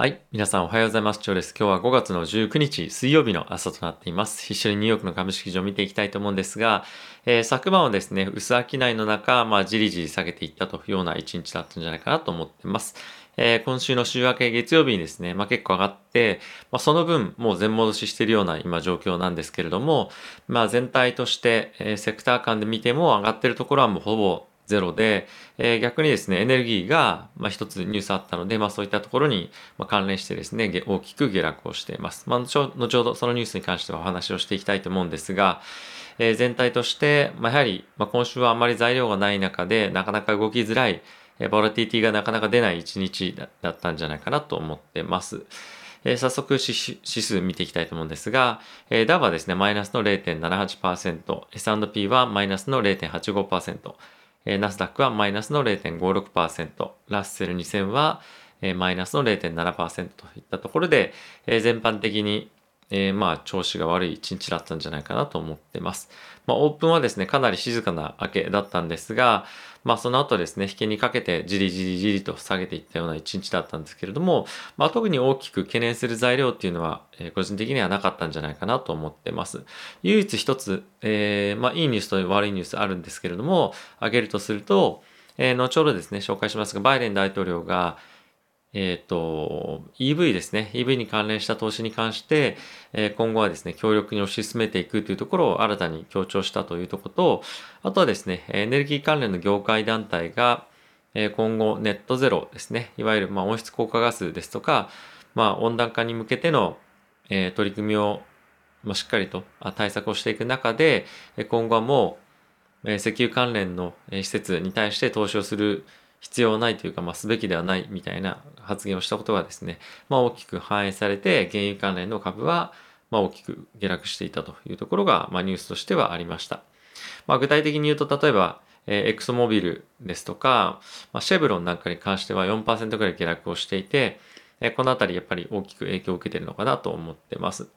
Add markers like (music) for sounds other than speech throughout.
はい。皆さんおはようございます。チョウです。今日は5月の19日水曜日の朝となっています。一緒にニューヨークの株式市場を見ていきたいと思うんですが、えー、昨晩はですね、薄商いの中、まあ、じりじり下げていったというような一日だったんじゃないかなと思ってます。えー、今週の週明け月曜日にですね、まあ、結構上がって、まあ、その分もう全戻ししているような今状況なんですけれども、まあ、全体として、えー、セクター間で見ても上がってるところはもうほぼゼロで、えー、逆にですね、エネルギーが、まあ、一つニュースあったので、まあ、そういったところに、ま関連してですね、大きく下落をしています。まあ、後ほどそのニュースに関してはお話をしていきたいと思うんですが、えー、全体として、まあ、やはり、まあ、今週はあまり材料がない中で、なかなか動きづらい、えー、ボラティティがなかなか出ない一日だったんじゃないかなと思ってます。えー、早速指数見ていきたいと思うんですが、えー、ダウはですね、マイナスの0.78%、S&P はマイナスの0.85%、えー、ナスダックはマイナスの0.56%、ラッセル2000は、えー、マイナスの0.7%といったところで、えー、全般的に、えー、まあ調子が悪い一日だったんじゃないかなと思ってます。まあオープンはですね、かなり静かな明けだったんですが、まあその後ですね、引けにかけてじりじりじりと下げていったような一日だったんですけれども、まあ特に大きく懸念する材料っていうのは、えー、個人的にはなかったんじゃないかなと思ってます。唯一一つ、えー、まあいいニュースと悪いニュースあるんですけれども、挙げるとすると、えー、後ほどですね、紹介しますが、バイデン大統領が、えっ、ー、と、EV ですね。EV に関連した投資に関して、えー、今後はですね、強力に推し進めていくというところを新たに強調したというところと、あとはですね、エネルギー関連の業界団体が、えー、今後ネットゼロですね、いわゆるまあ温室効果ガスですとか、まあ温暖化に向けての、えー、取り組みを、まあ、しっかりと対策をしていく中で、今後はもう、え、石油関連の施設に対して投資をする必要ないというか、まあ、すべきではないみたいな発言をしたことがですね、まあ、大きく反映されて、原油関連の株は、まあ、大きく下落していたというところが、まあ、ニュースとしてはありました。まあ、具体的に言うと、例えば、えー、エクソモビルですとか、まあ、シェブロンなんかに関しては4%ぐらい下落をしていて、えー、このあたりやっぱり大きく影響を受けているのかなと思ってます。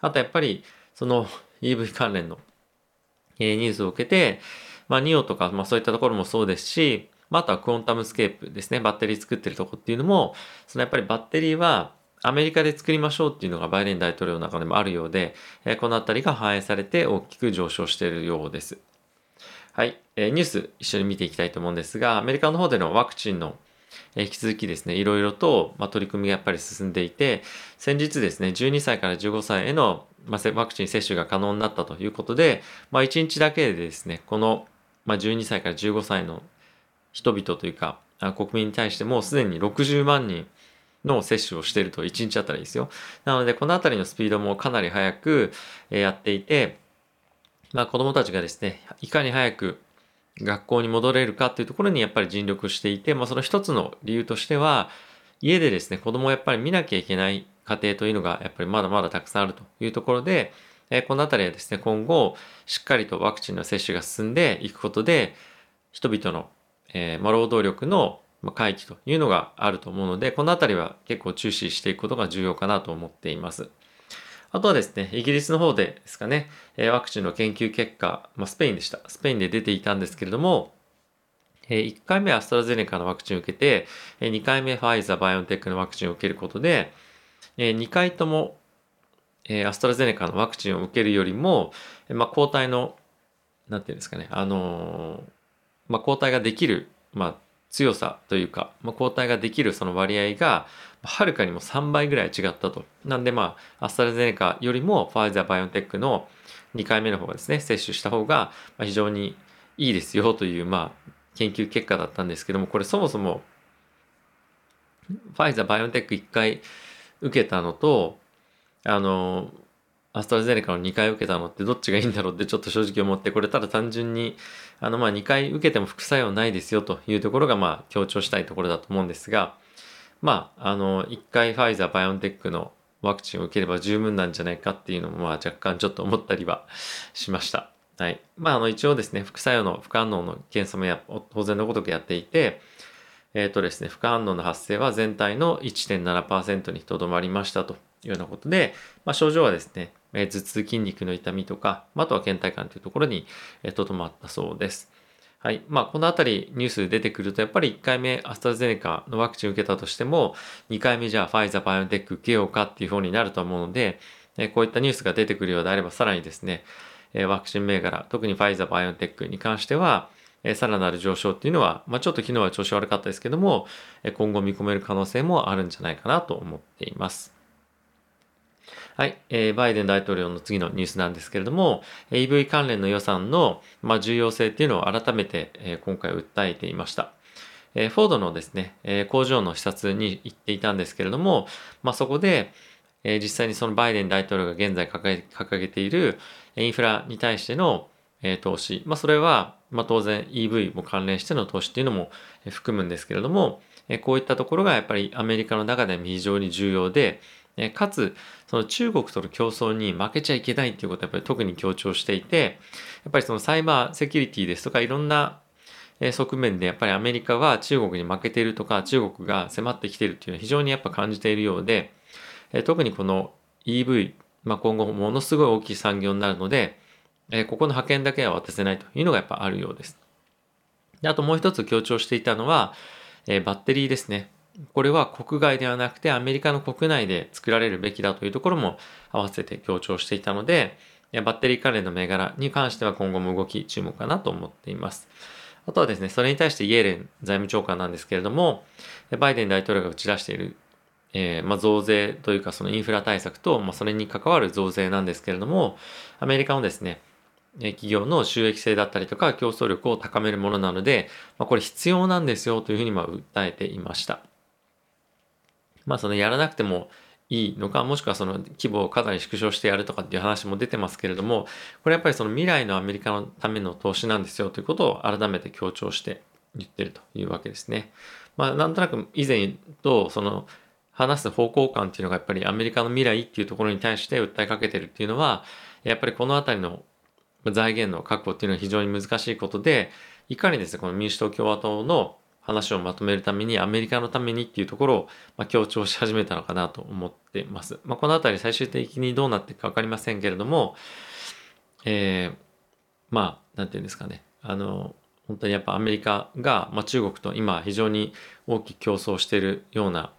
あとやっぱり、その EV 関連の、えー、ニュースを受けて、まあ、ニオとか、まあ、そういったところもそうですし、まあ、あとはクォンタムスケープですね。バッテリー作ってるとこっていうのも、そのやっぱりバッテリーはアメリカで作りましょうっていうのがバイデン大統領の中でもあるようで、えこのあたりが反映されて大きく上昇しているようです。はい、えニュース一緒に見ていきたいと思うんですが、アメリカの方でのワクチンの引き続きですね、いろいろと、ま取り組みがやっぱり進んでいて、先日ですね、12歳から15歳への、まワクチン接種が可能になったということで、まあ、1日だけでですね、この、ま12歳から15歳の人々というか、国民に対してもうすでに60万人の接種をしていると1日あたりですよ。なので、このあたりのスピードもかなり速くやっていて、まあ子供たちがですね、いかに早く学校に戻れるかっていうところにやっぱり尽力していて、まあその一つの理由としては、家でですね、子供をやっぱり見なきゃいけない家庭というのがやっぱりまだまだたくさんあるというところで、えこのあたりはですね、今後しっかりとワクチンの接種が進んでいくことで、人々のえー、まあ、労働力の回帰というのがあると思うので、このあたりは結構注視していくことが重要かなと思っています。あとはですね、イギリスの方でですかね、ワクチンの研究結果、まあ、スペインでした。スペインで出ていたんですけれども、1回目アストラゼネカのワクチンを受けて、2回目ファイザー、バイオンテックのワクチンを受けることで、2回ともアストラゼネカのワクチンを受けるよりも、まあ、抗体の、なんていうんですかね、あのーまあ、抗体ができる、まあ、強さというか、まあ、抗体ができるその割合が、はるかにも3倍ぐらい違ったと。なんで、まあ、アストラゼネカよりもファイザー、バイオンテックの2回目の方がですね、接種した方が非常にいいですよという、まあ、研究結果だったんですけども、これそもそも、ファイザー、バイオンテック1回受けたのと、あの、アストラゼネカの2回受けたのってどっちがいいんだろうってちょっと正直思って、これただ単純に、あのまあ2回受けても副作用ないですよというところがま強調したいところだと思うんですが、まあ、あの、1回ファイザー、バイオンテックのワクチンを受ければ十分なんじゃないかっていうのもまあ若干ちょっと思ったりはしました。はい。まあ、あの一応ですね、副作用の副反応の検査もや当然のごとくやっていて、えっ、ー、とですね、副反応の発生は全体の1.7%にとどまりましたというようなことで、まあ、症状はですね、え頭痛、筋肉の痛みとか、あとは倦怠感というところにとどまったそうです。はい。まあ、このあたりニュース出てくると、やっぱり1回目アストラゼネカのワクチンを受けたとしても、2回目じゃあファイザー、バイオテック受けようかっていう方になると思うので、えこういったニュースが出てくるようであれば、さらにですね、えワクチン銘柄、特にファイザー、バイオテックに関しては、えさらなる上昇っていうのは、まあ、ちょっと昨日は調子悪かったですけども、え今後見込める可能性もあるんじゃないかなと思っています。はい、えー、バイデン大統領の次のニュースなんですけれども、EV 関連の予算の、まあ、重要性っていうのを改めて、えー、今回訴えていました。えー、フォードのですね、えー、工場の視察に行っていたんですけれども、まあ、そこで、えー、実際にそのバイデン大統領が現在掲げているインフラに対しての、えー、投資、まあ、それは、まあ、当然 EV も関連しての投資っていうのも含むんですけれども、こういったところがやっぱりアメリカの中でも非常に重要で、えかつ、その中国との競争に負けちゃいけないっていうことをやっぱり特に強調していて、やっぱりそのサイバーセキュリティですとかいろんな側面でやっぱりアメリカは中国に負けているとか中国が迫ってきているっていうのは非常にやっぱ感じているようで、特にこの EV、まあ、今後ものすごい大きい産業になるので、ここの派遣だけは渡せないというのがやっぱあるようです。であともう一つ強調していたのは、バッテリーですね。これは国外ではなくてアメリカの国内で作られるべきだというところも合わせて強調していたので、バッテリー関連の銘柄に関しては今後も動き注目かなと思っています。あとはですね、それに対してイエレン財務長官なんですけれども、バイデン大統領が打ち出している、えー、まあ、増税というかそのインフラ対策と、まあ、それに関わる増税なんですけれども、アメリカのですね、企業の収益性だったりとか競争力を高めるものなので、まあ、これ必要なんですよというふうにま訴えていました。まあそのやらなくてもいいのか、もしくはその規模をかなり縮小してやるとかっていう話も出てますけれども、これやっぱりその未来のアメリカのための投資なんですよということを改めて強調して言ってるというわけですね。まあなんとなく以前とその話す方向感っていうのがやっぱりアメリカの未来っていうところに対して訴えかけてるっていうのは、やっぱりこのあたりの財源の確保っていうのは非常に難しいことで、いかにですね、この民主党共和党の話をまとめるためにアメリカのためにっていうところを、ま強調し始めたのかなと思ってます。まあ、このあたり最終的にどうなっていくか分かりませんけれども、えー、まあ、なんていうんですかね。あの、本当にやっぱアメリカが、まあ、中国と今非常に大きく競争しているような、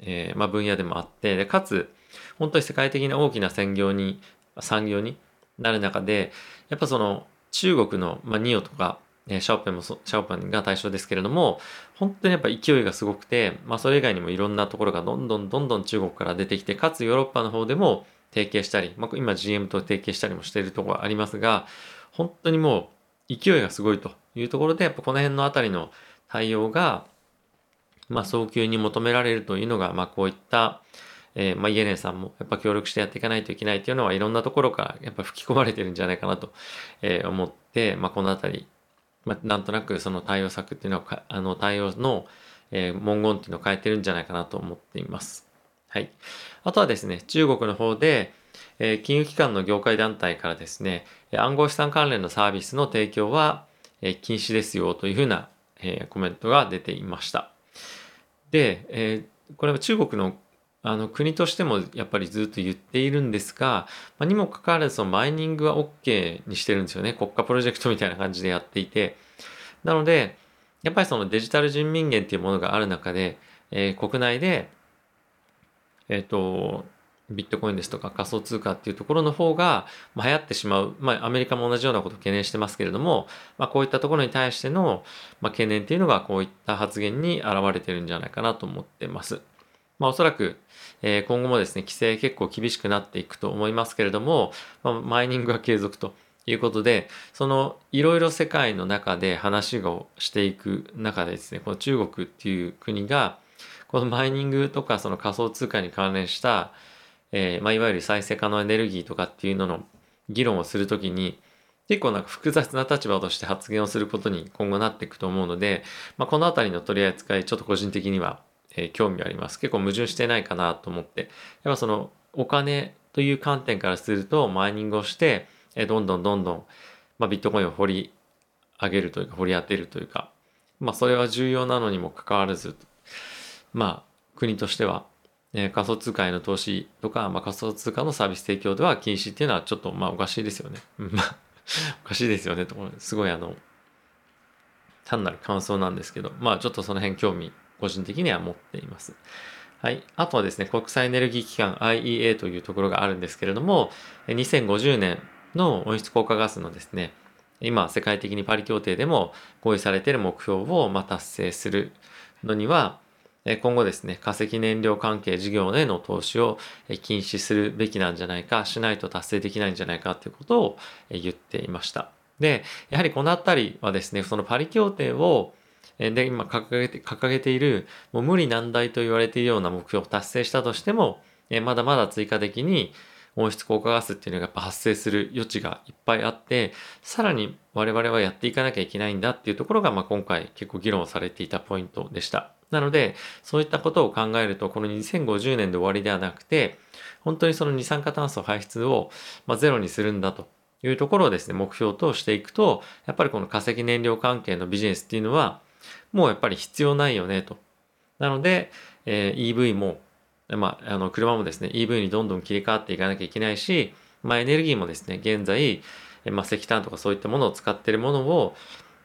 えー、まあ、分野でもあってでかつ本当に世界的な大きな産業に産業になる中でやっぱその中国の、まあ、ニオとかえシャオペンもシャオペンが対象ですけれども、本当にやっぱ勢いがすごくて、まあそれ以外にもいろんなところがどんどんどんどん中国から出てきて、かつヨーロッパの方でも提携したり、まあ今 GM と提携したりもしているところがありますが、本当にもう勢いがすごいというところで、やっぱこの辺のあたりの対応が、まあ早急に求められるというのが、まあこういった、えー、まあ、イエレンさんもやっぱ協力してやっていかないといけないっていうのはいろんなところからやっぱ吹き込まれてるんじゃないかなと、え、思って、まあ、このあたりまあ、なんとなくその対応策っていうのは、あの対応の、え、文言っていうのを変えてるんじゃないかなと思っています。はい。あとはですね、中国の方で、え、金融機関の業界団体からですね、暗号資産関連のサービスの提供は、え、禁止ですよというふうな、え、コメントが出ていました。で、え、これは中国のあの国としてもやっぱりずっと言っているんですが、まあ、にもかかわらずそのマイニングは OK にしてるんですよね。国家プロジェクトみたいな感じでやっていて。なので、やっぱりそのデジタル人民元っていうものがある中で、えー、国内で、えっ、ー、と、ビットコインですとか仮想通貨っていうところの方が、まあ、流行ってしまう。まあ、アメリカも同じようなことを懸念してますけれども、まあ、こういったところに対しての、まあ、懸念っていうのがこういった発言に現れてるんじゃないかなと思ってます。まあ、おそらく、え、今後もですね、規制結構厳しくなっていくと思いますけれども、まあ、マイニングは継続ということで、そのいろいろ世界の中で話をしていく中でですね、この中国っていう国が、このマイニングとかその仮想通貨に関連した、えー、まあ、いわゆる再生可能エネルギーとかっていうのの議論をするときに、結構なんか複雑な立場として発言をすることに今後なっていくと思うので、まあ、このあたりの取り扱い、ちょっと個人的にはえー、興味あります。結構矛盾してないかなと思って。やっぱそのお金という観点からするとマイニングをして、えー、どんどんどんどん、まあ、ビットコインを掘り上げるというか掘り当てるというか、まあそれは重要なのにもかかわらず、まあ国としては、えー、仮想通貨への投資とか、まあ、仮想通貨のサービス提供では禁止っていうのはちょっとまあおかしいですよね。まあ (laughs) おかしいですよねと。すごいあの、単なる感想なんですけど、まあちょっとその辺興味、個人的には持っています。はい。あとはですね、国際エネルギー機関 IEA というところがあるんですけれども、2050年の温室効果ガスのですね、今世界的にパリ協定でも合意されている目標をま達成するのには、今後ですね、化石燃料関係事業への投資を禁止するべきなんじゃないか、しないと達成できないんじゃないかということを言っていました。で、やはりこのあたりはですね、そのパリ協定をで、今掲げて、掲げている、もう無理難題と言われているような目標を達成したとしても、まだまだ追加的に温室効果ガスっていうのがやっぱ発生する余地がいっぱいあって、さらに我々はやっていかなきゃいけないんだっていうところが、まあ、今回結構議論されていたポイントでした。なので、そういったことを考えると、この2050年で終わりではなくて、本当にその二酸化炭素排出を、まゼロにするんだというところをですね、目標としていくと、やっぱりこの化石燃料関係のビジネスっていうのは、もうやっぱり必要ないよねと。なので、えー、EV もまあ、あの車もですね EV にどんどん切り替わっていかなきゃいけないし、まあ、エネルギーもですね現在、まあ、石炭とかそういったものを使っているものを、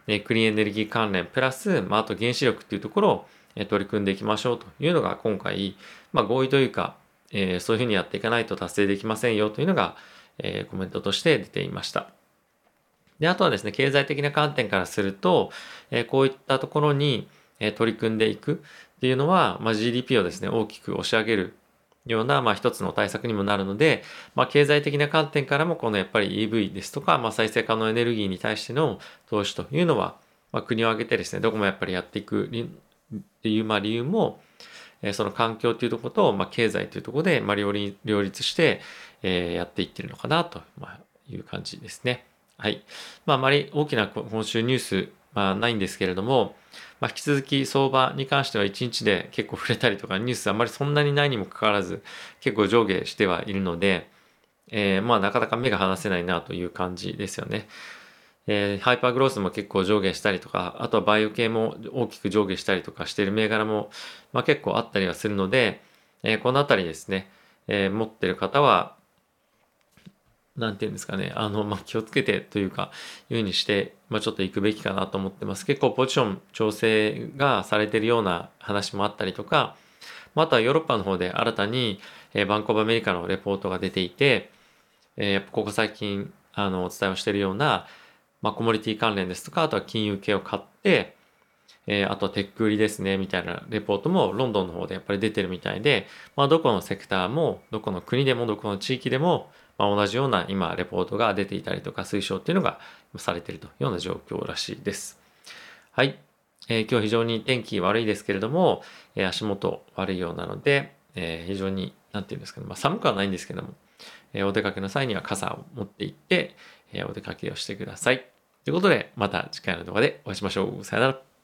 えクリーンエネルギー関連プラス、まあ、あと原子力っていうところを、え取り組んでいきましょうというのが今回、まあ、合意というか、えー、そういうふうにやっていかないと達成できませんよというのが、えー、コメントとして出ていました。で、あとはですね、経済的な観点からすると、え、こういったところに、え取り組んでいくっていうのは、まあ、GDP をですね、大きく押し上げるような、まあ、一つの対策にもなるので、まあ、経済的な観点からも、このやっぱり EV ですとか、まあ、再生可能エネルギーに対しての投資というのは、まあ、国を挙げてですね、どこもやっぱりやっていくっていう、まあ、理由も、え、その環境というところと、まあ、経済というところで、まあ、両立して、え、やっていってるのかなと、いう感じですね。はい。まあ、あまり大きな今週ニュース、まあ、ないんですけれども、まあ、引き続き相場に関しては1日で結構触れたりとかニュースあまりそんなにないにもかかわらず結構上下してはいるので、えー、まあなかなか目が離せないなという感じですよね。えー、ハイパーグロースも結構上下したりとか、あとはバイオ系も大きく上下したりとかしている銘柄も、まあ、結構あったりはするので、えー、このあたりですね、えー、持ってる方は、なんて言うんですかね、あの、まあ、気をつけてというか、いうふうにして、まあ、ちょっと行くべきかなと思ってます。結構ポジション調整がされてるような話もあったりとか、まあ、とはヨーロッパの方で新たに、えー、バンコブアメリカのレポートが出ていて、えー、やっぱここ最近、あの、お伝えをしてるような、まあ、コモディティ関連ですとか、あとは金融系を買って、えー、あとはテック売りですね、みたいなレポートもロンドンの方でやっぱり出てるみたいで、まあ、どこのセクターも、どこの国でも、どこの地域でも、まあ、同じような今レポートが出ていたりとか推奨っていうのがされてるというような状況らしいです。はい。えー、今日非常に天気悪いですけれども、えー、足元悪いようなので、えー、非常に、なんていうんですかね、まあ、寒くはないんですけども、えお出かけの際には傘を持って行って、えお出かけをしてください。ということで、また次回の動画でお会いしましょう。さよなら。